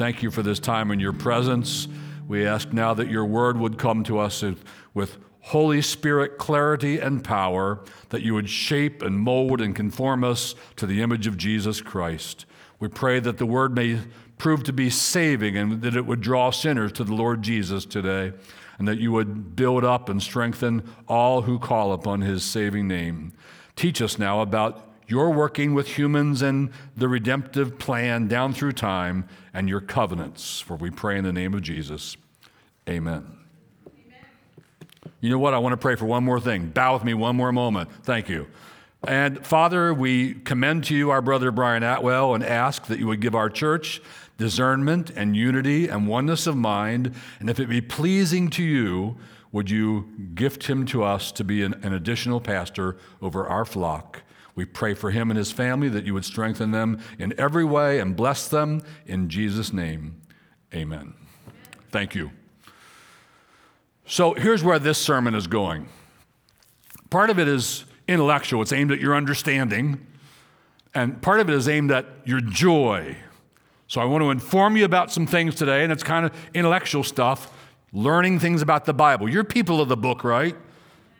Thank you for this time in your presence. We ask now that your word would come to us with Holy Spirit clarity and power, that you would shape and mold and conform us to the image of Jesus Christ. We pray that the word may prove to be saving and that it would draw sinners to the Lord Jesus today, and that you would build up and strengthen all who call upon his saving name. Teach us now about your working with humans and the redemptive plan down through time and your covenants. For we pray in the name of Jesus. Amen. Amen. You know what? I want to pray for one more thing. Bow with me one more moment. Thank you. And Father, we commend to you our brother Brian Atwell and ask that you would give our church discernment and unity and oneness of mind. And if it be pleasing to you, would you gift him to us to be an, an additional pastor over our flock? We pray for him and his family that you would strengthen them in every way and bless them in Jesus' name. Amen. Thank you. So here's where this sermon is going. Part of it is intellectual, it's aimed at your understanding, and part of it is aimed at your joy. So I want to inform you about some things today, and it's kind of intellectual stuff, learning things about the Bible. You're people of the book, right?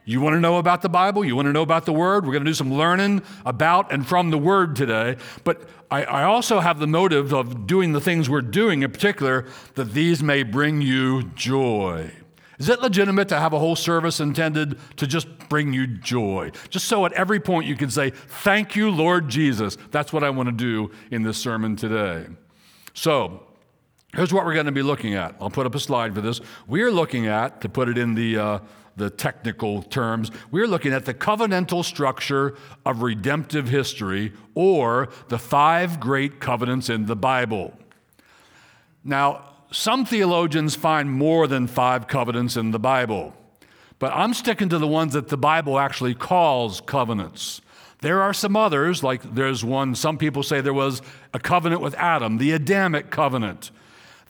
You want to know about the Bible? You want to know about the Word? We're going to do some learning about and from the Word today. But I, I, also have the motive of doing the things we're doing in particular that these may bring you joy. Is it legitimate to have a whole service intended to just bring you joy? Just so at every point you can say, Thank you, Lord Jesus. That's what I want to do in this sermon today. So, here's what we're going to be looking at. I'll put up a slide for this. We are looking at, to put it in the uh, the technical terms, we're looking at the covenantal structure of redemptive history or the five great covenants in the Bible. Now, some theologians find more than five covenants in the Bible, but I'm sticking to the ones that the Bible actually calls covenants. There are some others, like there's one, some people say there was a covenant with Adam, the Adamic covenant.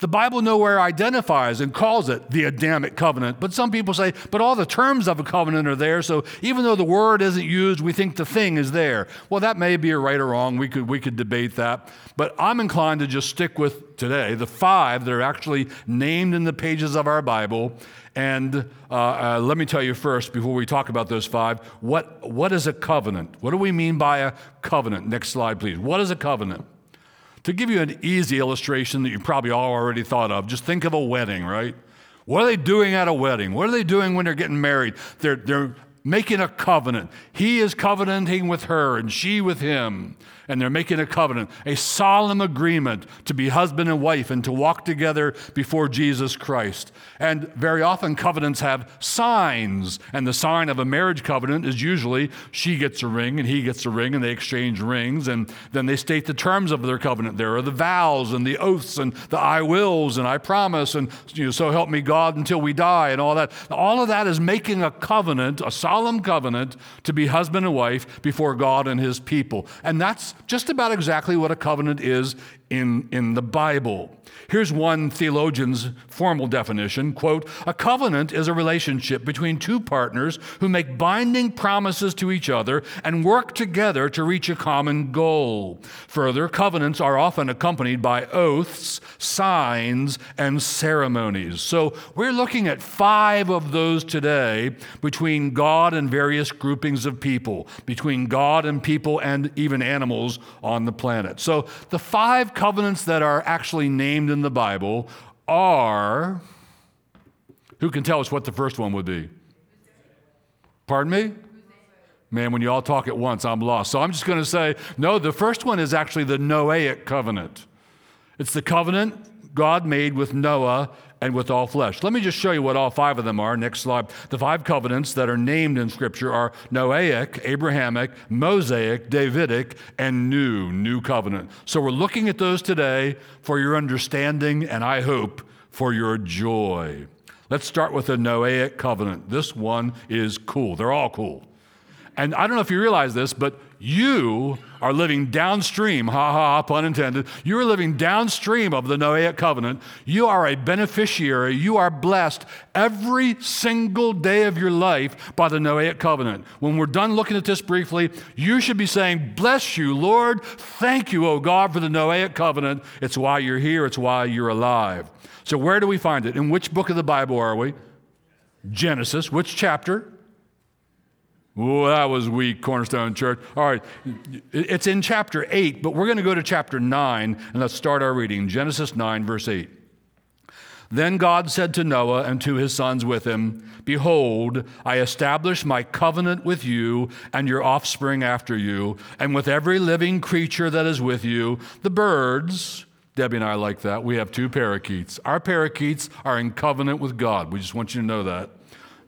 The Bible nowhere identifies and calls it the Adamic covenant, but some people say, but all the terms of a covenant are there, so even though the word isn't used, we think the thing is there. Well, that may be a right or wrong. We could, we could debate that. But I'm inclined to just stick with today the five that are actually named in the pages of our Bible. And uh, uh, let me tell you first, before we talk about those five, what, what is a covenant? What do we mean by a covenant? Next slide, please. What is a covenant? To give you an easy illustration that you probably all already thought of, just think of a wedding, right? What are they doing at a wedding? What are they doing when they're getting married? They're, they're making a covenant. He is covenanting with her and she with him and they're making a covenant, a solemn agreement to be husband and wife and to walk together before Jesus Christ. And very often, covenants have signs, and the sign of a marriage covenant is usually she gets a ring and he gets a ring, and they exchange rings, and then they state the terms of their covenant. There are the vows and the oaths and the I wills and I promise, and you know, so help me God until we die, and all that. All of that is making a covenant, a solemn covenant, to be husband and wife before God and his people. And that's just about exactly what a covenant is in, in the Bible. Here's one theologian's formal definition quote, a covenant is a relationship between two partners who make binding promises to each other and work together to reach a common goal. Further, covenants are often accompanied by oaths, signs, and ceremonies. So we're looking at five of those today between God and various groupings of people, between God and people and even animals on the planet. So the five covenants that are actually named in the Bible are who can tell us what the first one would be? Pardon me? Man, when you all talk at once, I'm lost. So I'm just going to say, no, the first one is actually the Noahic covenant. It's the covenant God made with Noah and with all flesh. Let me just show you what all five of them are. Next slide. The five covenants that are named in Scripture are Noahic, Abrahamic, Mosaic, Davidic, and New, New Covenant. So we're looking at those today for your understanding and I hope for your joy. Let's start with the Noahic covenant. This one is cool. They're all cool. And I don't know if you realize this, but you are living downstream, ha ha, pun intended. You are living downstream of the Noahic covenant. You are a beneficiary. You are blessed every single day of your life by the Noahic covenant. When we're done looking at this briefly, you should be saying, Bless you, Lord. Thank you, O God, for the Noahic covenant. It's why you're here, it's why you're alive. So, where do we find it? In which book of the Bible are we? Genesis. Which chapter? Oh, that was weak, Cornerstone Church. All right, it's in chapter 8, but we're going to go to chapter 9 and let's start our reading. Genesis 9, verse 8. Then God said to Noah and to his sons with him, Behold, I establish my covenant with you and your offspring after you, and with every living creature that is with you, the birds. Debbie and I like that. We have two parakeets. Our parakeets are in covenant with God. We just want you to know that.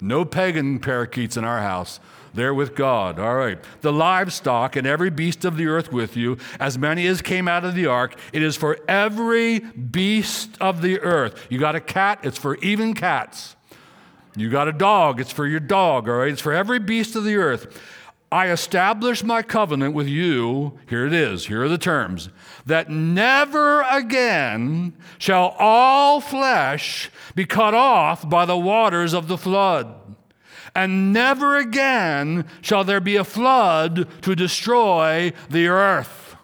No pagan parakeets in our house. They're with God. All right. The livestock and every beast of the earth with you, as many as came out of the ark, it is for every beast of the earth. You got a cat, it's for even cats. You got a dog, it's for your dog. All right. It's for every beast of the earth. I establish my covenant with you. Here it is. Here are the terms that never again shall all flesh be cut off by the waters of the flood and never again shall there be a flood to destroy the earth.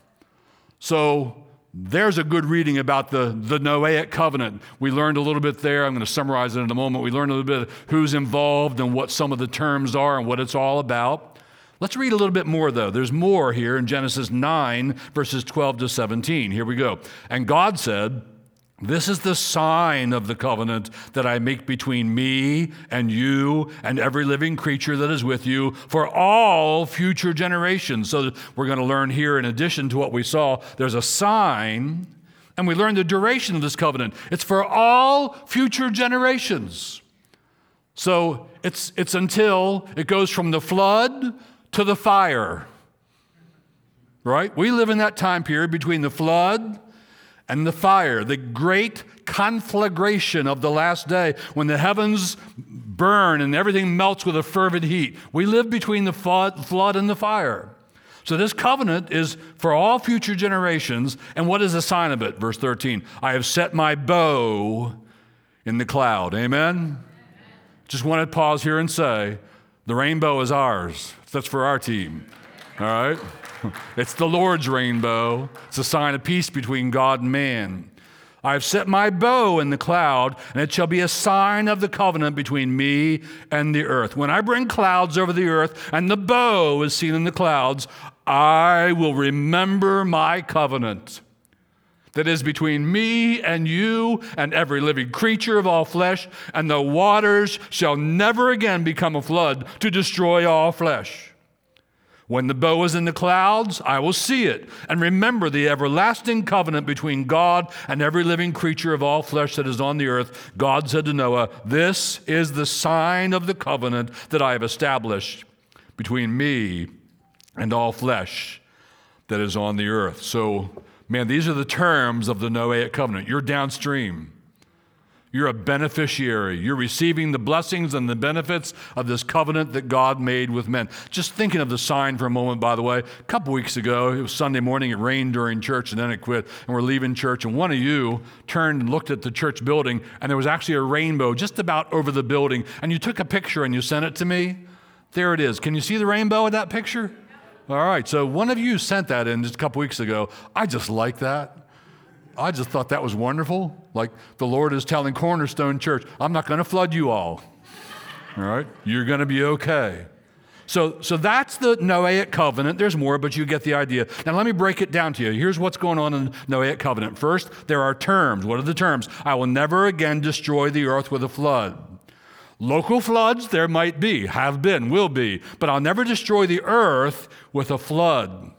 So there's a good reading about the, the Noahic covenant. We learned a little bit there. I'm going to summarize it in a moment. We learned a little bit who's involved and what some of the terms are and what it's all about. Let's read a little bit more, though. There's more here in Genesis 9, verses 12 to 17. Here we go. And God said, this is the sign of the covenant that I make between me and you and every living creature that is with you for all future generations. So we're going to learn here, in addition to what we saw, there's a sign, and we learn the duration of this covenant. It's for all future generations. So it's, it's until it goes from the flood to the fire. Right? We live in that time period between the flood and the fire, the great conflagration of the last day when the heavens burn and everything melts with a fervent heat. We live between the flood and the fire. So this covenant is for all future generations. And what is the sign of it? Verse 13 I have set my bow in the cloud. Amen? Just want to pause here and say the rainbow is ours. That's for our team. All right? It's the Lord's rainbow. It's a sign of peace between God and man. I have set my bow in the cloud, and it shall be a sign of the covenant between me and the earth. When I bring clouds over the earth, and the bow is seen in the clouds, I will remember my covenant that is between me and you and every living creature of all flesh, and the waters shall never again become a flood to destroy all flesh. When the bow is in the clouds, I will see it and remember the everlasting covenant between God and every living creature of all flesh that is on the earth. God said to Noah, This is the sign of the covenant that I have established between me and all flesh that is on the earth. So, man, these are the terms of the Noahic covenant. You're downstream. You're a beneficiary. You're receiving the blessings and the benefits of this covenant that God made with men. Just thinking of the sign for a moment, by the way. A couple weeks ago, it was Sunday morning, it rained during church, and then it quit. And we're leaving church, and one of you turned and looked at the church building, and there was actually a rainbow just about over the building. And you took a picture and you sent it to me. There it is. Can you see the rainbow in that picture? All right, so one of you sent that in just a couple weeks ago. I just like that. I just thought that was wonderful. Like the Lord is telling Cornerstone Church, I'm not going to flood you all. All right? You're going to be okay. So, so that's the Noahic covenant. There's more, but you get the idea. Now, let me break it down to you. Here's what's going on in the Noahic covenant. First, there are terms. What are the terms? I will never again destroy the earth with a flood. Local floods, there might be, have been, will be, but I'll never destroy the earth with a flood.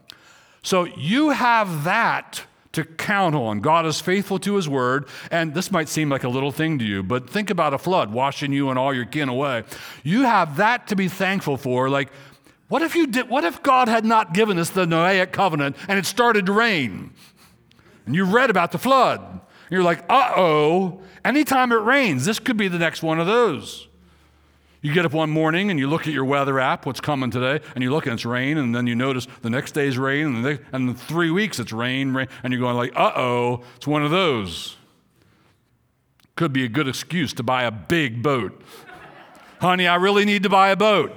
So you have that to count on. God is faithful to his word. And this might seem like a little thing to you, but think about a flood washing you and all your kin away. You have that to be thankful for. Like, what if you did what if God had not given us the Noahic covenant and it started to rain? And you read about the flood. You're like, uh-oh, anytime it rains, this could be the next one of those. You get up one morning and you look at your weather app, what's coming today, and you look and it's rain, and then you notice the next day's rain, and, the next, and in three weeks it's rain, rain, and you're going like, uh oh, it's one of those. Could be a good excuse to buy a big boat. Honey, I really need to buy a boat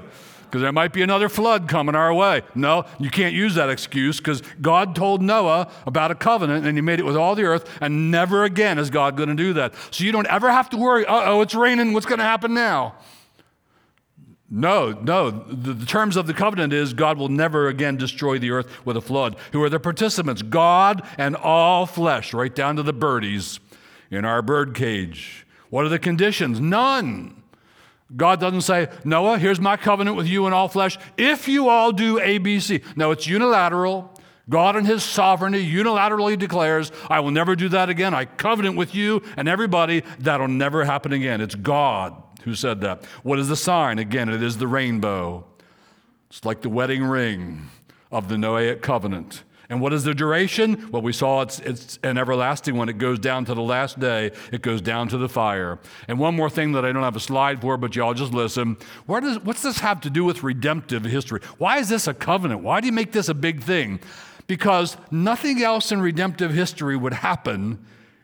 because there might be another flood coming our way. No, you can't use that excuse because God told Noah about a covenant and he made it with all the earth, and never again is God going to do that. So you don't ever have to worry, uh oh, it's raining, what's going to happen now? No, no. The, the, terms of the covenant is God will never again destroy the earth with a flood. Who are the participants? God and all flesh, right down to the birdies in our bird cage. What are the conditions? None. God doesn't say, Noah, here's my covenant with you and all flesh, if you all do ABC. No, it's unilateral. God in his sovereignty unilaterally declares, I will never do that again. I covenant with you and everybody. That'll never happen again. It's God who said that. What is the sign? Again, it is the rainbow. It's like the wedding ring of the Noahic covenant. And what is the duration? Well, we saw it's, it's an everlasting one. It goes down to the last day, it goes down to the fire. And one more thing that I don't have a slide for, but y'all just listen. Where does, what's this have to do with redemptive history? Why is this a covenant? Why do you make this a big thing? Because nothing else in redemptive history would happen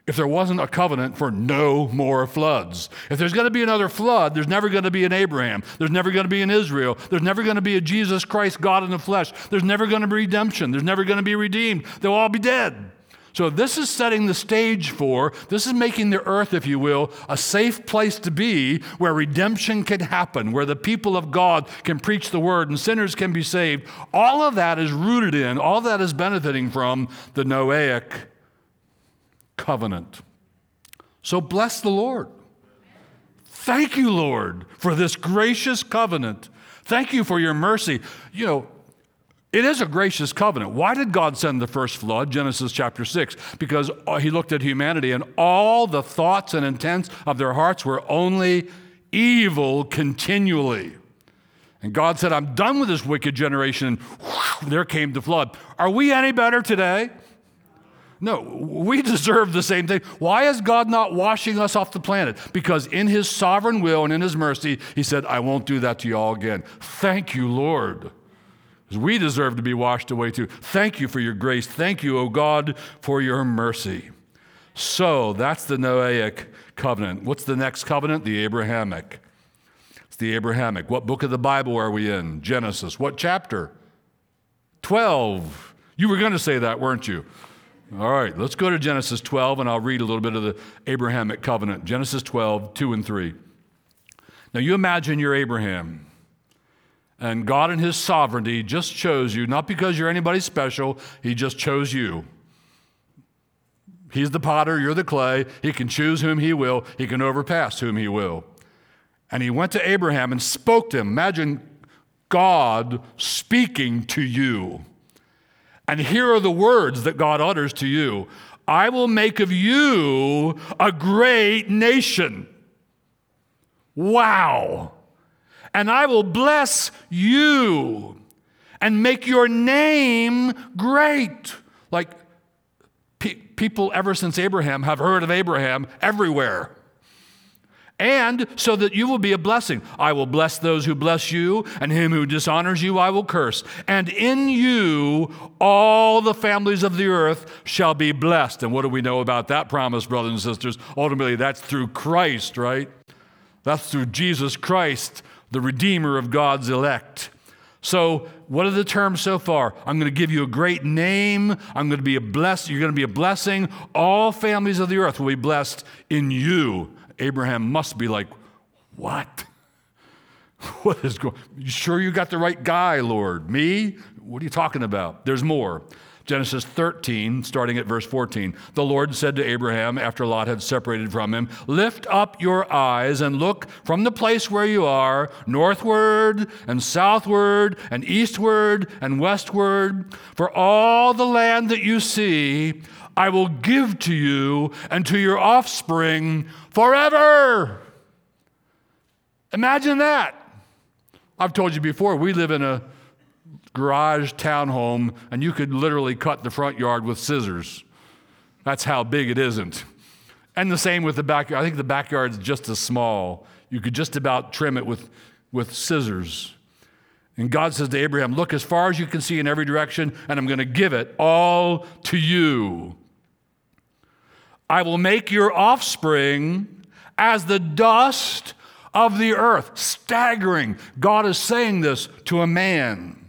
if there wasn't a covenant for no more floods. If there's going to be another flood, there's never going to be an Abraham. There's never going to be an Israel. There's never going to be a Jesus Christ, God in the flesh. There's never going to be redemption. There's never going to be redeemed. They'll all be dead. So, this is setting the stage for, this is making the earth, if you will, a safe place to be where redemption can happen, where the people of God can preach the word and sinners can be saved. All of that is rooted in, all that is benefiting from the Noahic covenant. So bless the Lord. Thank you, Lord, for this gracious covenant. Thank you for your mercy. You know, it is a gracious covenant. Why did God send the first flood? Genesis chapter 6. Because uh, he looked at humanity and all the thoughts and intents of their hearts were only evil continually. And God said, I'm done with this wicked generation. And whew, there came the flood. Are we any better today? No, we deserve the same thing. Why is God not washing us off the planet? Because in His sovereign will and in His mercy, He said, I won't do that to you all again. Thank you, Lord. Because we deserve to be washed away too. Thank you for your grace. Thank you, O God, for your mercy. So that's the Noahic covenant. What's the next covenant? The Abrahamic. It's the Abrahamic. What book of the Bible are we in? Genesis. What chapter? 12. You were going to say that, weren't you? All right, let's go to Genesis 12 and I'll read a little bit of the Abrahamic covenant. Genesis 12, 2 and 3. Now you imagine you're Abraham, and God in His sovereignty just chose you, not because you're anybody special, He just chose you. He's the potter, you're the clay. He can choose whom He will, He can overpass whom He will. And He went to Abraham and spoke to him. Imagine God speaking to you. And here are the words that God utters to you I will make of you a great nation. Wow. And I will bless you and make your name great. Like pe- people ever since Abraham have heard of Abraham everywhere and so that you will be a blessing. I will bless those who bless you, and him who dishonors you I will curse. And in you all the families of the earth shall be blessed. And what do we know about that promise, brothers and sisters? Ultimately, that's through Christ, right? That's through Jesus Christ, the Redeemer of God's elect. So, what are the terms so far? I'm going to give you a great name. I'm going to be a bless. You're going to be a blessing. All families of the earth will be blessed in you. Abraham must be like, What? What is going You sure you got the right guy, Lord? Me? What are you talking about? There's more. Genesis 13, starting at verse 14. The Lord said to Abraham after Lot had separated from him, Lift up your eyes and look from the place where you are, northward and southward and eastward and westward. For all the land that you see, I will give to you and to your offspring forever. Imagine that. I've told you before, we live in a garage townhome, and you could literally cut the front yard with scissors. That's how big it isn't. And the same with the backyard. I think the backyard's just as small. You could just about trim it with, with scissors. And God says to Abraham, Look as far as you can see in every direction, and I'm going to give it all to you. I will make your offspring as the dust of the earth. Staggering. God is saying this to a man.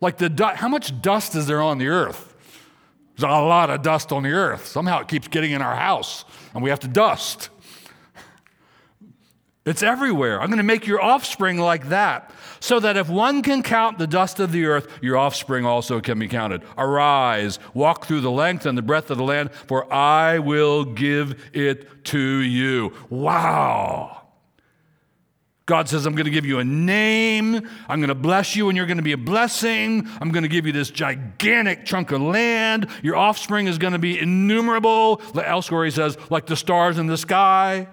Like the du- how much dust is there on the earth? There's a lot of dust on the earth. Somehow it keeps getting in our house, and we have to dust. It's everywhere. I'm going to make your offspring like that, so that if one can count the dust of the earth, your offspring also can be counted. Arise, walk through the length and the breadth of the land, for I will give it to you. Wow. God says, I'm going to give you a name. I'm going to bless you, and you're going to be a blessing. I'm going to give you this gigantic chunk of land. Your offspring is going to be innumerable. Elsewhere, he says, like the stars in the sky.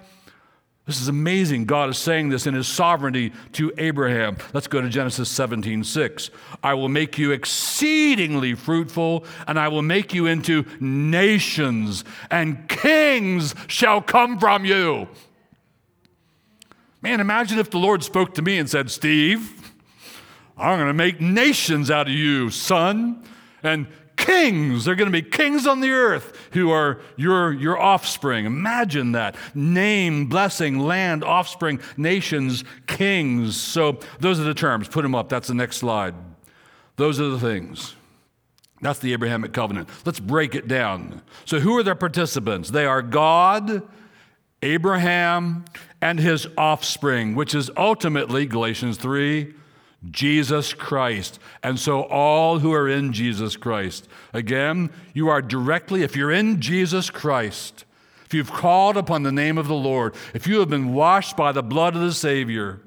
This is amazing. God is saying this in his sovereignty to Abraham. Let's go to Genesis 17 6. I will make you exceedingly fruitful, and I will make you into nations, and kings shall come from you. Man, imagine if the Lord spoke to me and said, Steve, I'm going to make nations out of you, son, and kings. They're going to be kings on the earth who are your, your offspring. Imagine that. Name, blessing, land, offspring, nations, kings. So those are the terms. Put them up. That's the next slide. Those are the things. That's the Abrahamic covenant. Let's break it down. So, who are the participants? They are God, Abraham, and his offspring, which is ultimately, Galatians 3, Jesus Christ. And so, all who are in Jesus Christ. Again, you are directly, if you're in Jesus Christ, if you've called upon the name of the Lord, if you have been washed by the blood of the Savior,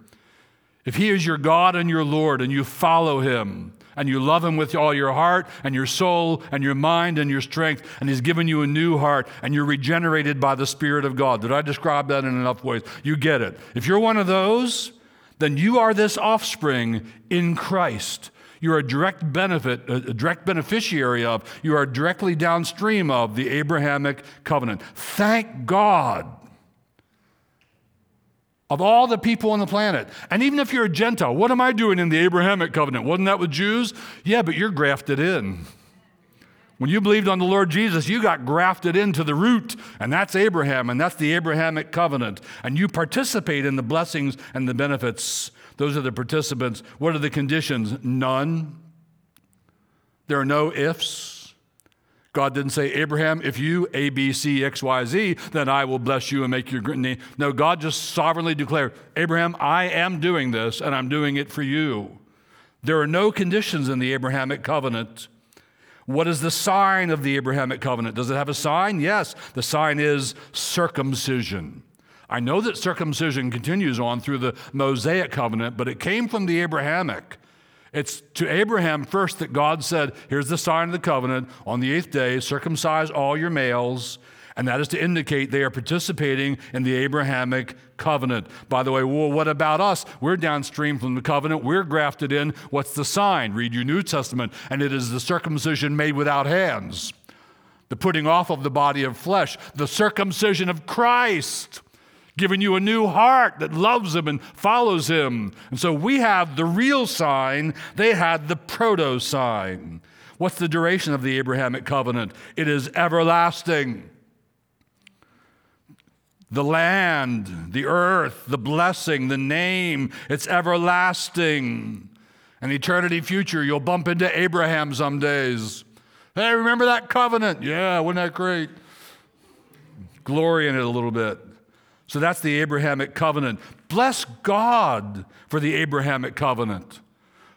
if He is your God and your Lord and you follow Him, and you love him with all your heart and your soul and your mind and your strength, and he's given you a new heart, and you're regenerated by the Spirit of God. Did I describe that in enough ways? You get it. If you're one of those, then you are this offspring in Christ. You're a direct benefit, a direct beneficiary of, you are directly downstream of the Abrahamic covenant. Thank God of all the people on the planet. And even if you're a Gentile, what am I doing in the Abrahamic covenant? Wasn't that with Jews? Yeah, but you're grafted in. When you believed on the Lord Jesus, you got grafted into the root, and that's Abraham, and that's the Abrahamic covenant. And you participate in the blessings and the benefits. Those are the participants. What are the conditions? None. There are no ifs. God didn't say, Abraham, if you A, B, C, X, Y, Z, then I will bless you and make your name. No, God just sovereignly declared, Abraham, I am doing this and I'm doing it for you. There are no conditions in the Abrahamic covenant. What is the sign of the Abrahamic covenant? Does it have a sign? Yes. The sign is circumcision. I know that circumcision continues on through the Mosaic covenant, but it came from the Abrahamic. It's to Abraham first that God said, Here's the sign of the covenant. On the eighth day, circumcise all your males. And that is to indicate they are participating in the Abrahamic covenant. By the way, well, what about us? We're downstream from the covenant. We're grafted in. What's the sign? Read your New Testament. And it is the circumcision made without hands, the putting off of the body of flesh, the circumcision of Christ giving you a new heart that loves Him and follows Him. And so we have the real sign, they had the proto sign. What's the duration of the Abrahamic covenant? It is everlasting. The land, the earth, the blessing, the name, it's everlasting. An eternity future, you'll bump into Abraham some days. Hey, remember that covenant? Yeah, wasn't that great? Glory in it a little bit. So that's the Abrahamic covenant. Bless God for the Abrahamic covenant.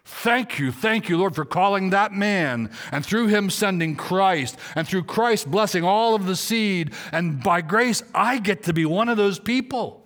Thank you, thank you, Lord, for calling that man and through him sending Christ and through Christ blessing all of the seed. And by grace, I get to be one of those people.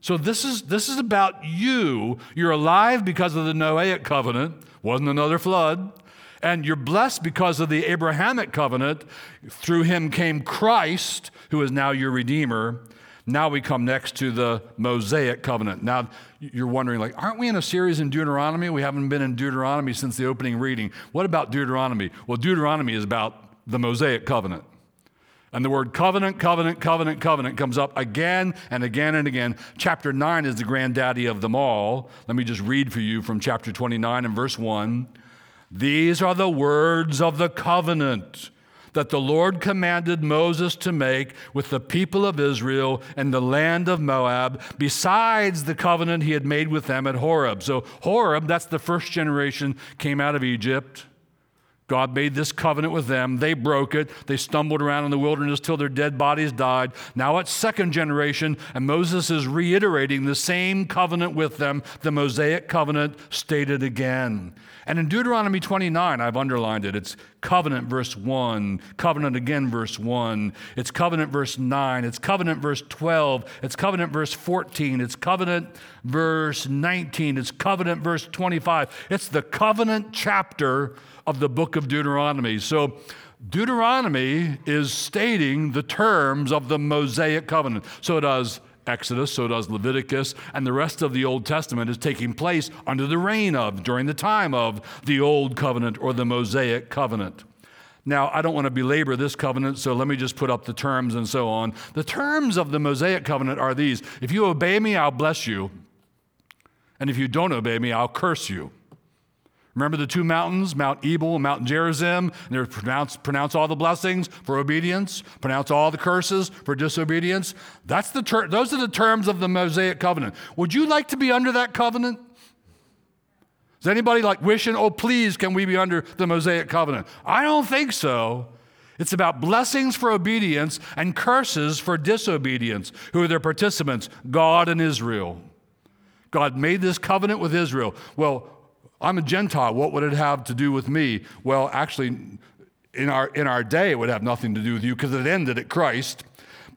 So this is, this is about you. You're alive because of the Noahic covenant, wasn't another flood. And you're blessed because of the Abrahamic covenant. Through him came Christ, who is now your Redeemer. Now we come next to the Mosaic covenant. Now you're wondering, like, aren't we in a series in Deuteronomy? We haven't been in Deuteronomy since the opening reading. What about Deuteronomy? Well, Deuteronomy is about the Mosaic covenant. And the word covenant, covenant, covenant, covenant comes up again and again and again. Chapter 9 is the granddaddy of them all. Let me just read for you from chapter 29 and verse 1. These are the words of the covenant that the Lord commanded Moses to make with the people of Israel and the land of Moab, besides the covenant he had made with them at Horeb. So, Horeb, that's the first generation, came out of Egypt. God made this covenant with them. They broke it. They stumbled around in the wilderness till their dead bodies died. Now it's second generation, and Moses is reiterating the same covenant with them, the Mosaic covenant stated again. And in Deuteronomy 29, I've underlined it. It's covenant verse 1, covenant again verse 1. It's covenant verse 9. It's covenant verse 12. It's covenant verse 14. It's covenant verse 19. It's covenant verse 25. It's the covenant chapter of the book of Deuteronomy. So Deuteronomy is stating the terms of the Mosaic covenant. So does Exodus, so does Leviticus, and the rest of the Old Testament is taking place under the reign of, during the time of the Old Covenant or the Mosaic Covenant. Now, I don't want to belabor this covenant, so let me just put up the terms and so on. The terms of the Mosaic covenant are these If you obey me, I'll bless you. And if you don't obey me, I'll curse you. Remember the two mountains, Mount Ebal and Mount Gerizim? And they pronounce, pronounce all the blessings for obedience, pronounce all the curses for disobedience. That's the ter- those are the terms of the Mosaic covenant. Would you like to be under that covenant? Is anybody like wishing, oh, please, can we be under the Mosaic covenant? I don't think so. It's about blessings for obedience and curses for disobedience. Who are their participants? God and Israel. God made this covenant with Israel. Well, I'm a Gentile. What would it have to do with me? Well, actually, in our, in our day, it would have nothing to do with you because it ended at Christ.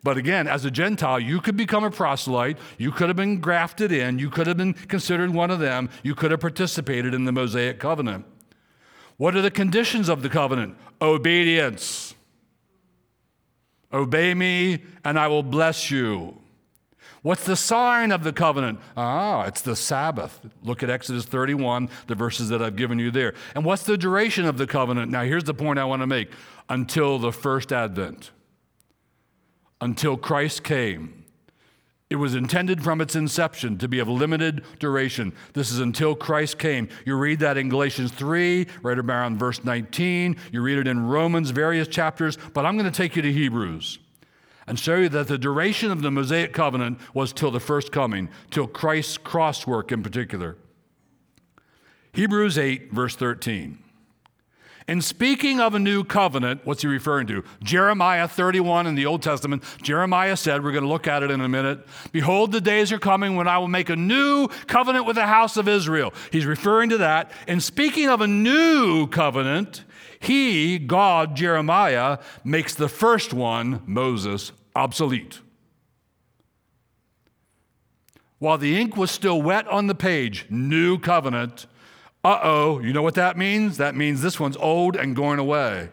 But again, as a Gentile, you could become a proselyte. You could have been grafted in. You could have been considered one of them. You could have participated in the Mosaic covenant. What are the conditions of the covenant? Obedience. Obey me, and I will bless you. What's the sign of the covenant? Ah, it's the Sabbath. Look at Exodus 31, the verses that I've given you there. And what's the duration of the covenant? Now, here's the point I want to make until the first advent, until Christ came. It was intended from its inception to be of limited duration. This is until Christ came. You read that in Galatians 3, right around verse 19. You read it in Romans, various chapters, but I'm going to take you to Hebrews and show you that the duration of the Mosaic covenant was till the first coming, till Christ's cross work in particular. Hebrews 8, verse 13. In speaking of a new covenant, what's he referring to? Jeremiah 31 in the Old Testament, Jeremiah said, we're going to look at it in a minute, Behold, the days are coming when I will make a new covenant with the house of Israel. He's referring to that. In speaking of a new covenant, he, God, Jeremiah, makes the first one, Moses, obsolete. While the ink was still wet on the page, new covenant, uh oh, you know what that means? That means this one's old and going away.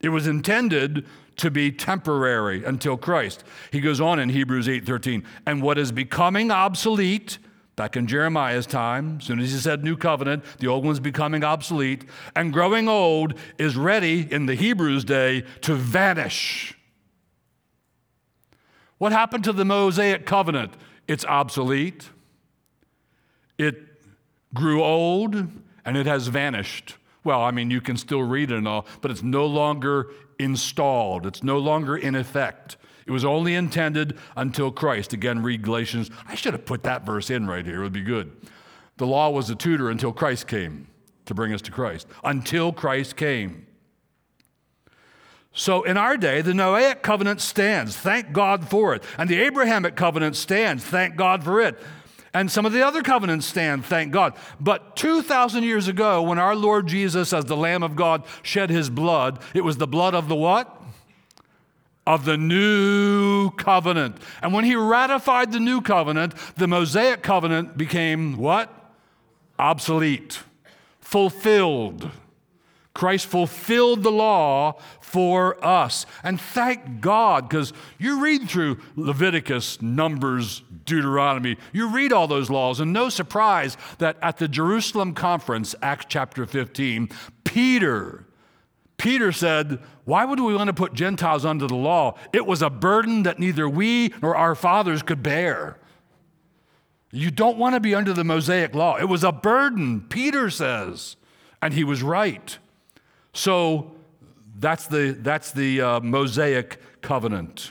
It was intended to be temporary until Christ. He goes on in Hebrews 8:13, and what is becoming obsolete Back in Jeremiah's time, as soon as he said new covenant, the old one's becoming obsolete, and growing old is ready in the Hebrews' day to vanish. What happened to the Mosaic covenant? It's obsolete, it grew old, and it has vanished. Well, I mean, you can still read it and all, but it's no longer installed, it's no longer in effect. It was only intended until Christ. Again, read Galatians. I should have put that verse in right here, it would be good. The law was a tutor until Christ came to bring us to Christ. Until Christ came. So in our day, the Noahic covenant stands. Thank God for it. And the Abrahamic covenant stands. Thank God for it. And some of the other covenants stand, thank God. But 2,000 years ago, when our Lord Jesus, as the Lamb of God, shed his blood, it was the blood of the what? of the new covenant. And when he ratified the new covenant, the Mosaic covenant became what? Obsolete, fulfilled. Christ fulfilled the law for us. And thank God, because you read through Leviticus, Numbers, Deuteronomy, you read all those laws, and no surprise that at the Jerusalem conference, Acts chapter 15, Peter Peter said, Why would we want to put Gentiles under the law? It was a burden that neither we nor our fathers could bear. You don't want to be under the Mosaic law. It was a burden, Peter says, and he was right. So that's the, that's the uh, Mosaic covenant.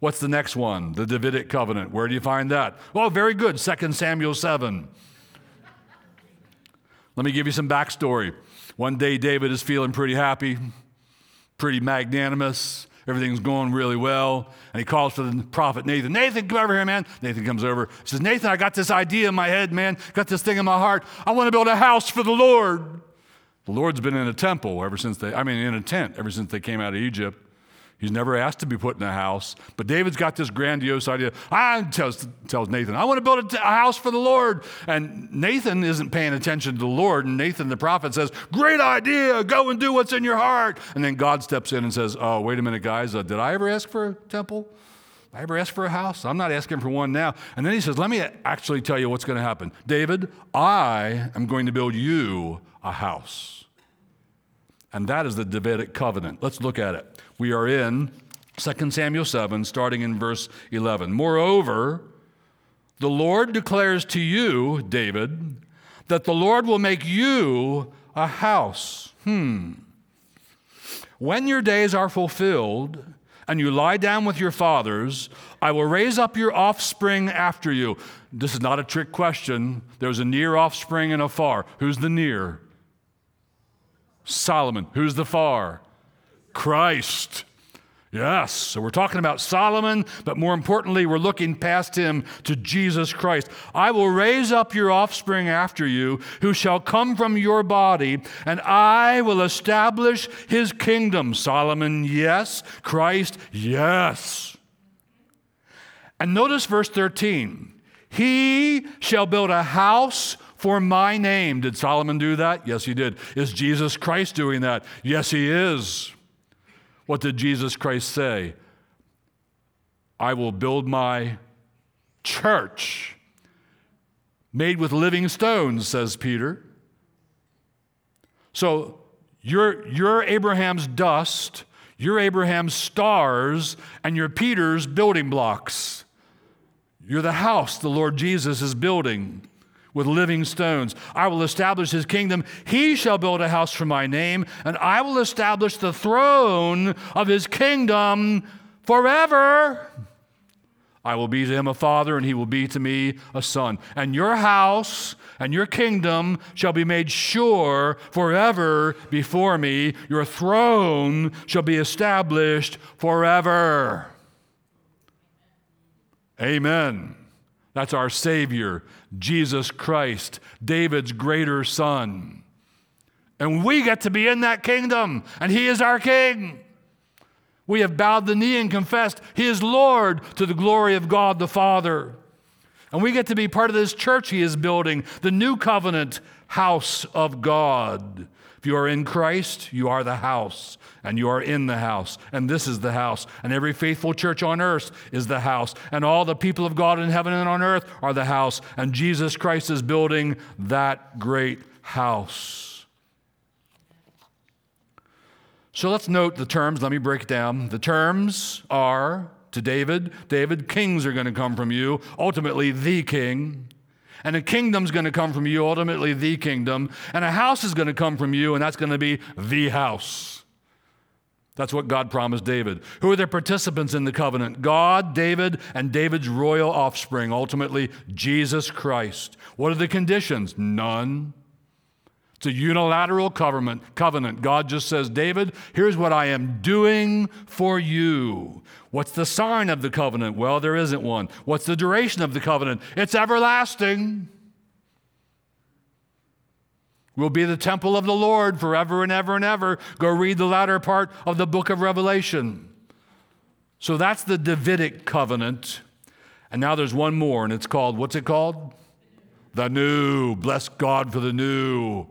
What's the next one? The Davidic covenant. Where do you find that? Well, very good. 2 Samuel 7. Let me give you some backstory. One day, David is feeling pretty happy, pretty magnanimous. Everything's going really well. And he calls for the prophet Nathan. Nathan, come over here, man. Nathan comes over. He says, Nathan, I got this idea in my head, man. Got this thing in my heart. I want to build a house for the Lord. The Lord's been in a temple ever since they, I mean, in a tent ever since they came out of Egypt. He's never asked to be put in a house. But David's got this grandiose idea. I tells, tells Nathan, I want to build a, t- a house for the Lord. And Nathan isn't paying attention to the Lord. And Nathan, the prophet, says, Great idea. Go and do what's in your heart. And then God steps in and says, Oh, wait a minute, guys. Uh, did I ever ask for a temple? I ever ask for a house? I'm not asking for one now. And then he says, Let me actually tell you what's going to happen. David, I am going to build you a house. And that is the Davidic covenant. Let's look at it. We are in 2 Samuel 7, starting in verse 11. Moreover, the Lord declares to you, David, that the Lord will make you a house. Hmm. When your days are fulfilled and you lie down with your fathers, I will raise up your offspring after you. This is not a trick question. There's a near offspring and a far. Who's the near? Solomon. Who's the far? Christ. Yes, so we're talking about Solomon, but more importantly, we're looking past him to Jesus Christ. I will raise up your offspring after you, who shall come from your body, and I will establish his kingdom. Solomon, yes. Christ, yes. And notice verse 13 He shall build a house for my name. Did Solomon do that? Yes, he did. Is Jesus Christ doing that? Yes, he is. What did Jesus Christ say? I will build my church made with living stones, says Peter. So you're, you're Abraham's dust, you're Abraham's stars, and you're Peter's building blocks. You're the house the Lord Jesus is building with living stones. I will establish his kingdom. He shall build a house for my name, and I will establish the throne of his kingdom forever. I will be to him a father, and he will be to me a son. And your house and your kingdom shall be made sure forever before me. Your throne shall be established forever. Amen. That's our Savior, Jesus Christ, David's greater son. And we get to be in that kingdom, and He is our King. We have bowed the knee and confessed He is Lord to the glory of God the Father. And we get to be part of this church He is building, the new covenant house of God. You are in Christ, you are the house and you are in the house, and this is the house, and every faithful church on earth is the house, and all the people of God in heaven and on earth are the house, and Jesus Christ is building that great house. So let's note the terms. Let me break down. The terms are to David, David, kings are going to come from you, ultimately, the king. And a kingdom's going to come from you, ultimately, the kingdom. And a house is going to come from you, and that's going to be the house. That's what God promised David. Who are the participants in the covenant? God, David, and David's royal offspring, ultimately Jesus Christ. What are the conditions? None. It's a unilateral covenant. God just says, David, here's what I am doing for you. What's the sign of the covenant? Well, there isn't one. What's the duration of the covenant? It's everlasting We'll be the temple of the Lord forever and ever and ever. Go read the latter part of the book of Revelation. So that's the Davidic covenant. And now there's one more, and it's called, what's it called? The new. Bless God for the new.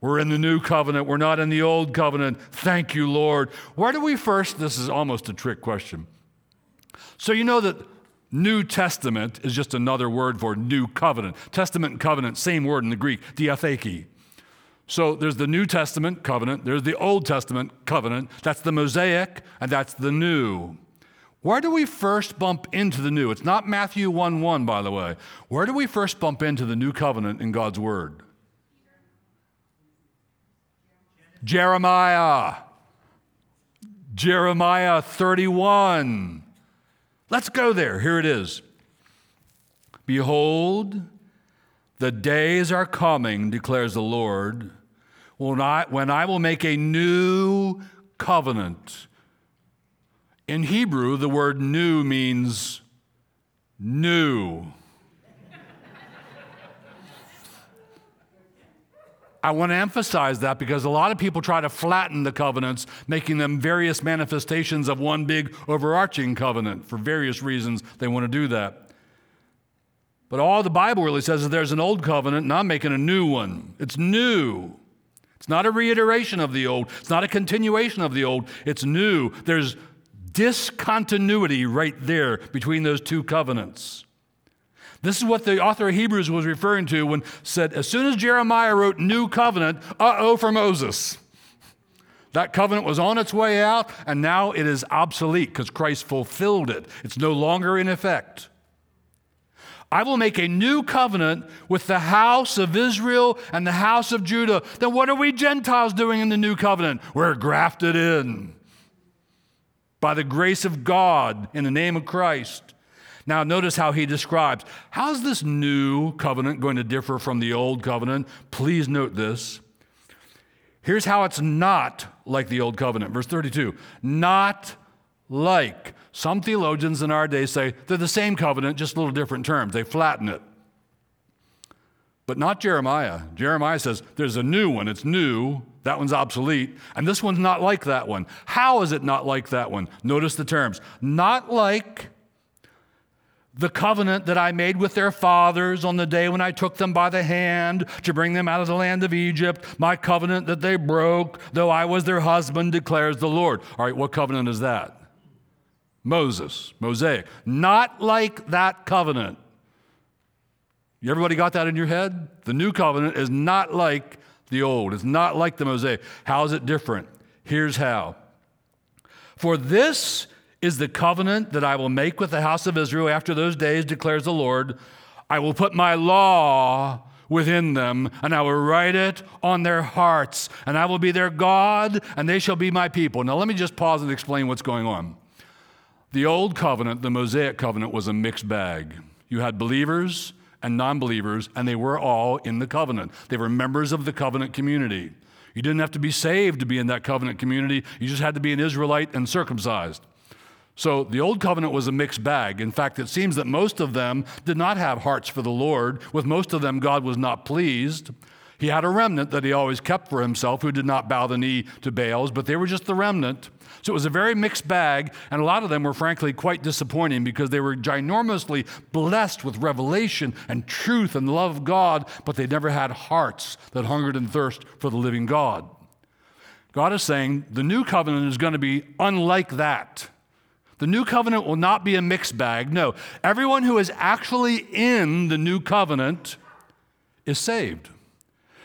We're in the new covenant. We're not in the old covenant. Thank you, Lord. Where do we first? This is almost a trick question. So, you know that New Testament is just another word for new covenant. Testament and covenant, same word in the Greek, diatheke. So there's the New Testament covenant, there's the Old Testament covenant. That's the Mosaic, and that's the New. Where do we first bump into the new? It's not Matthew 1 1, by the way. Where do we first bump into the new covenant in God's Word? Jeremiah. Jeremiah 31. Let's go there. Here it is. Behold, the days are coming, declares the Lord, when I, when I will make a new covenant. In Hebrew, the word new means new. I want to emphasize that because a lot of people try to flatten the covenants, making them various manifestations of one big overarching covenant. For various reasons, they want to do that. But all the Bible really says is there's an old covenant, and I'm making a new one. It's new. It's not a reiteration of the old, it's not a continuation of the old. It's new. There's discontinuity right there between those two covenants. This is what the author of Hebrews was referring to when said, as soon as Jeremiah wrote new covenant, uh oh for Moses. That covenant was on its way out, and now it is obsolete because Christ fulfilled it. It's no longer in effect. I will make a new covenant with the house of Israel and the house of Judah. Then what are we Gentiles doing in the new covenant? We're grafted in by the grace of God in the name of Christ. Now, notice how he describes how's this new covenant going to differ from the old covenant? Please note this. Here's how it's not like the old covenant. Verse 32 not like. Some theologians in our day say they're the same covenant, just a little different terms. They flatten it. But not Jeremiah. Jeremiah says there's a new one, it's new. That one's obsolete. And this one's not like that one. How is it not like that one? Notice the terms. Not like the covenant that I made with their fathers on the day when I took them by the hand to bring them out of the land of Egypt, my covenant that they broke, though I was their husband, declares the Lord. All right, what covenant is that? Moses, Mosaic. Not like that covenant. Everybody got that in your head? The new covenant is not like the old. It's not like the Mosaic. How is it different? Here's how. For this is the covenant that I will make with the house of Israel after those days, declares the Lord. I will put my law within them, and I will write it on their hearts, and I will be their God, and they shall be my people. Now, let me just pause and explain what's going on. The old covenant, the Mosaic covenant, was a mixed bag. You had believers and non believers, and they were all in the covenant. They were members of the covenant community. You didn't have to be saved to be in that covenant community, you just had to be an Israelite and circumcised. So the old covenant was a mixed bag. In fact, it seems that most of them did not have hearts for the Lord. With most of them, God was not pleased. He had a remnant that he always kept for himself who did not bow the knee to Baals, but they were just the remnant. So it was a very mixed bag, and a lot of them were frankly quite disappointing because they were ginormously blessed with revelation and truth and love of God, but they never had hearts that hungered and thirst for the living God. God is saying the new covenant is going to be unlike that. The new covenant will not be a mixed bag. No, everyone who is actually in the new covenant is saved.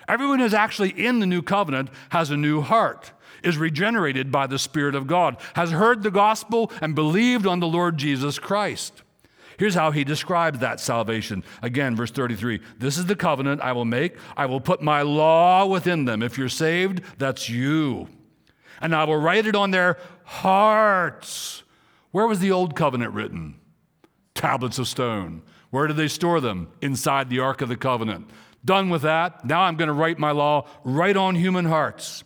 Everyone who's actually in the new covenant has a new heart, is regenerated by the Spirit of God, has heard the gospel and believed on the Lord Jesus Christ. Here's how he describes that salvation. Again, verse 33 This is the covenant I will make. I will put my law within them. If you're saved, that's you. And I will write it on their hearts. Where was the old covenant written? Tablets of stone. Where did they store them? Inside the Ark of the Covenant. Done with that. Now I'm going to write my law right on human hearts.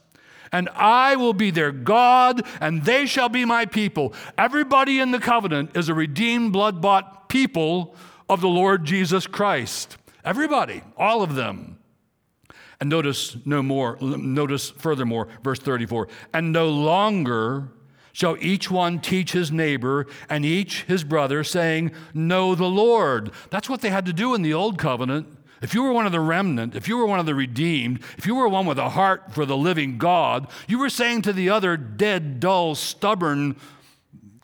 And I will be their God, and they shall be my people. Everybody in the covenant is a redeemed, blood bought people of the Lord Jesus Christ. Everybody, all of them. And notice no more, notice furthermore, verse 34 and no longer shall each one teach his neighbor and each his brother, saying, Know the Lord. That's what they had to do in the old covenant. If you were one of the remnant, if you were one of the redeemed, if you were one with a heart for the living God, you were saying to the other dead, dull, stubborn,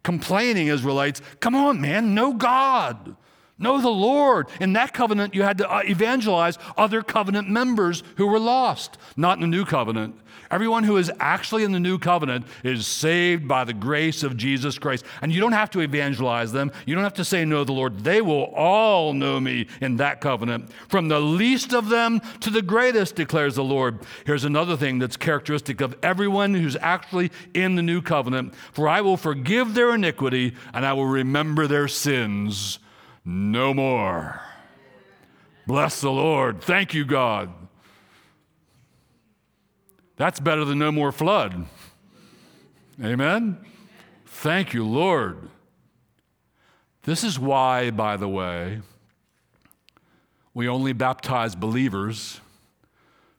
complaining Israelites, Come on, man, know God. Know the Lord. In that covenant, you had to uh, evangelize other covenant members who were lost. Not in the new covenant. Everyone who is actually in the new covenant is saved by the grace of Jesus Christ. And you don't have to evangelize them. You don't have to say, Know the Lord. They will all know me in that covenant. From the least of them to the greatest, declares the Lord. Here's another thing that's characteristic of everyone who's actually in the new covenant For I will forgive their iniquity and I will remember their sins no more. Bless the Lord. Thank you, God. That's better than no more flood. Amen? Thank you, Lord. This is why, by the way, we only baptize believers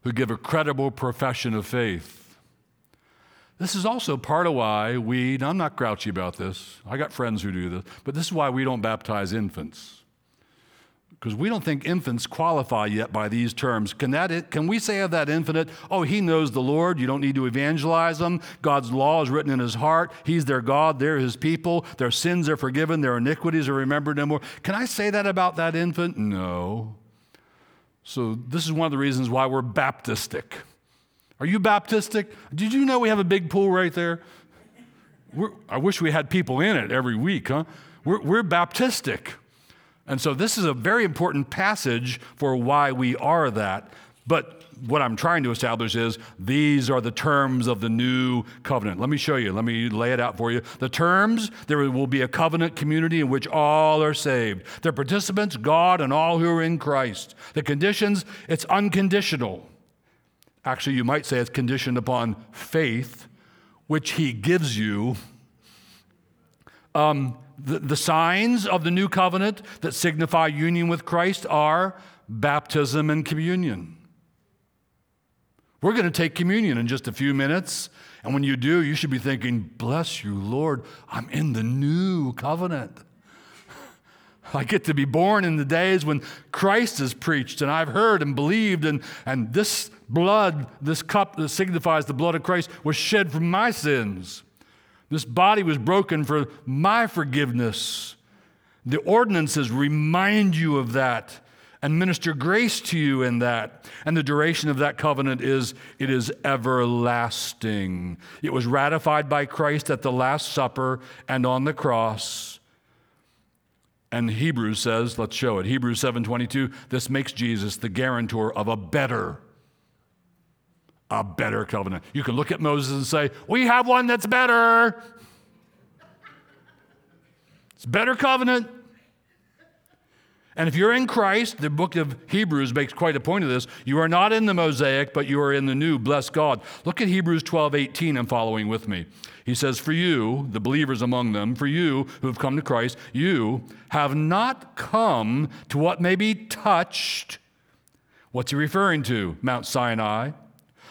who give a credible profession of faith. This is also part of why we, I'm not grouchy about this, I got friends who do this, but this is why we don't baptize infants because we don't think infants qualify yet by these terms. Can, that, can we say of that infant, oh, he knows the Lord, you don't need to evangelize them, God's law is written in his heart, he's their God, they're his people, their sins are forgiven, their iniquities are remembered no more? Can I say that about that infant? No. So, this is one of the reasons why we're Baptistic. Are you Baptistic? Did you know we have a big pool right there? We're, I wish we had people in it every week, huh? We're, we're Baptistic. And so this is a very important passage for why we are that. But what I'm trying to establish is these are the terms of the new covenant. Let me show you. Let me lay it out for you. The terms there will be a covenant community in which all are saved. The participants, God and all who are in Christ. The conditions, it's unconditional. Actually, you might say it's conditioned upon faith, which He gives you. Um, the, the signs of the new covenant that signify union with Christ are baptism and communion. We're going to take communion in just a few minutes. And when you do, you should be thinking, Bless you, Lord, I'm in the new covenant. I get to be born in the days when Christ is preached, and I've heard and believed, and, and this blood, this cup that signifies the blood of Christ, was shed for my sins. This body was broken for my forgiveness. The ordinances remind you of that and minister grace to you in that. And the duration of that covenant is it is everlasting. It was ratified by Christ at the last supper and on the cross. And Hebrews says, let's show it. Hebrews 7:22, this makes Jesus the guarantor of a better a better covenant. You can look at Moses and say, We have one that's better. It's better covenant. And if you're in Christ, the book of Hebrews makes quite a point of this. You are not in the Mosaic, but you are in the new. Bless God. Look at Hebrews 12, 18 and following with me. He says, For you, the believers among them, for you who have come to Christ, you have not come to what may be touched. What's he referring to? Mount Sinai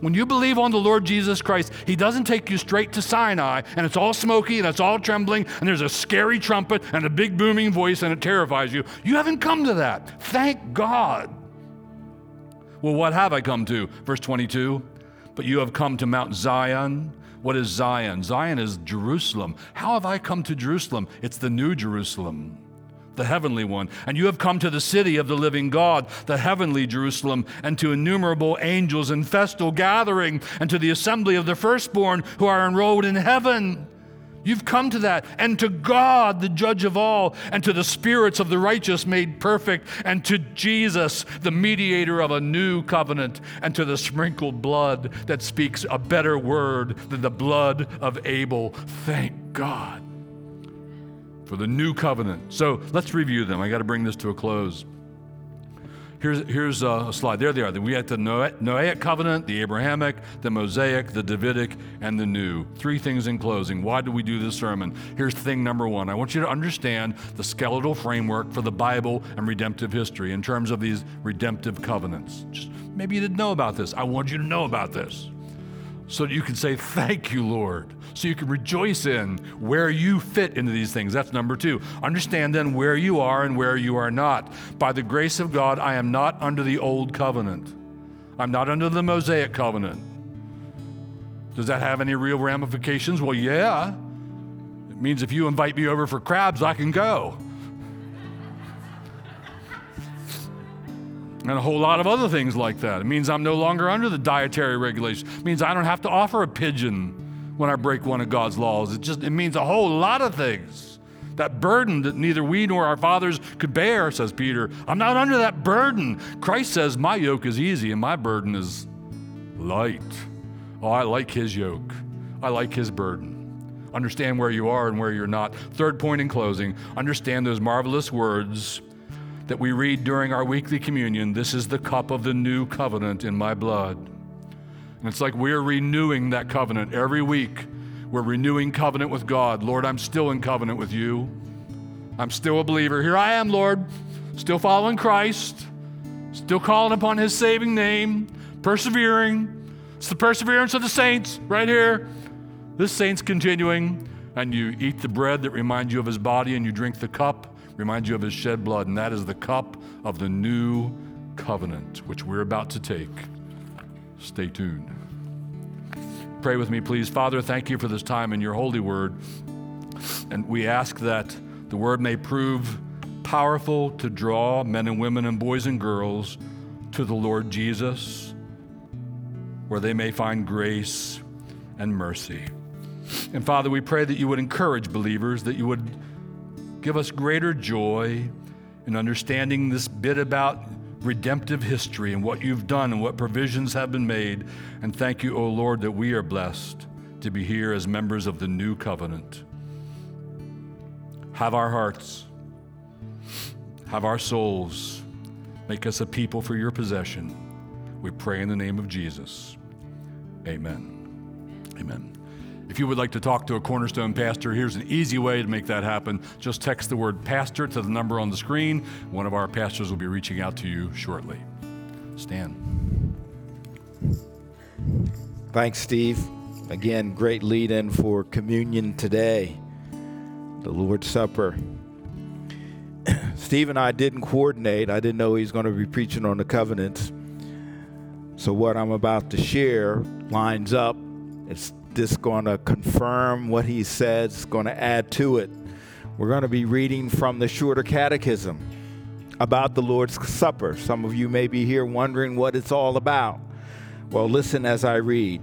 When you believe on the Lord Jesus Christ, He doesn't take you straight to Sinai and it's all smoky and it's all trembling and there's a scary trumpet and a big booming voice and it terrifies you. You haven't come to that. Thank God. Well, what have I come to? Verse 22 But you have come to Mount Zion. What is Zion? Zion is Jerusalem. How have I come to Jerusalem? It's the new Jerusalem the heavenly one. And you have come to the city of the living God, the heavenly Jerusalem, and to innumerable angels in festal gathering, and to the assembly of the firstborn who are enrolled in heaven. You've come to that, and to God, the judge of all, and to the spirits of the righteous made perfect, and to Jesus, the mediator of a new covenant, and to the sprinkled blood that speaks a better word than the blood of Abel. Thank God for the new covenant. So let's review them. I got to bring this to a close. Here's, here's uh, a slide. There they are. We had the Noahic covenant, the Abrahamic, the Mosaic, the Davidic, and the new. Three things in closing. Why do we do this sermon? Here's thing number one I want you to understand the skeletal framework for the Bible and redemptive history in terms of these redemptive covenants. Just maybe you didn't know about this. I want you to know about this so that you can say, Thank you, Lord. So you can rejoice in where you fit into these things. That's number two. Understand then where you are and where you are not. By the grace of God, I am not under the old covenant, I'm not under the Mosaic covenant. Does that have any real ramifications? Well, yeah. It means if you invite me over for crabs, I can go. And a whole lot of other things like that. It means I'm no longer under the dietary regulations. It means I don't have to offer a pigeon when I break one of God's laws. It just it means a whole lot of things. That burden that neither we nor our fathers could bear, says Peter. I'm not under that burden. Christ says, My yoke is easy and my burden is light. Oh, I like his yoke. I like his burden. Understand where you are and where you're not. Third point in closing understand those marvelous words that we read during our weekly communion this is the cup of the new covenant in my blood. And it's like we're renewing that covenant every week. We're renewing covenant with God. Lord, I'm still in covenant with you. I'm still a believer. Here I am, Lord, still following Christ, still calling upon his saving name, persevering. It's the perseverance of the saints right here. This saint's continuing, and you eat the bread that reminds you of his body, and you drink the cup reminds you of his shed blood, and that is the cup of the new covenant, which we're about to take. Stay tuned. Pray with me, please. Father, thank you for this time in your holy word. And we ask that the word may prove powerful to draw men and women and boys and girls to the Lord Jesus, where they may find grace and mercy. And Father, we pray that you would encourage believers, that you would give us greater joy in understanding this bit about redemptive history and what you've done and what provisions have been made. And thank you, O Lord, that we are blessed to be here as members of the new covenant. Have our hearts, have our souls, make us a people for your possession. We pray in the name of Jesus. Amen. Amen. If you would like to talk to a cornerstone pastor, here's an easy way to make that happen. Just text the word pastor to the number on the screen. One of our pastors will be reaching out to you shortly. Stan. Thanks, Steve. Again, great lead in for communion today, the Lord's Supper. Steve and I didn't coordinate. I didn't know he was going to be preaching on the covenants. So, what I'm about to share lines up. It's just going to confirm what he says, it's going to add to it. We're going to be reading from the Shorter Catechism about the Lord's Supper. Some of you may be here wondering what it's all about. Well, listen as I read.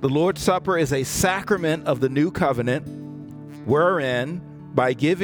The Lord's Supper is a sacrament of the new covenant, wherein, by giving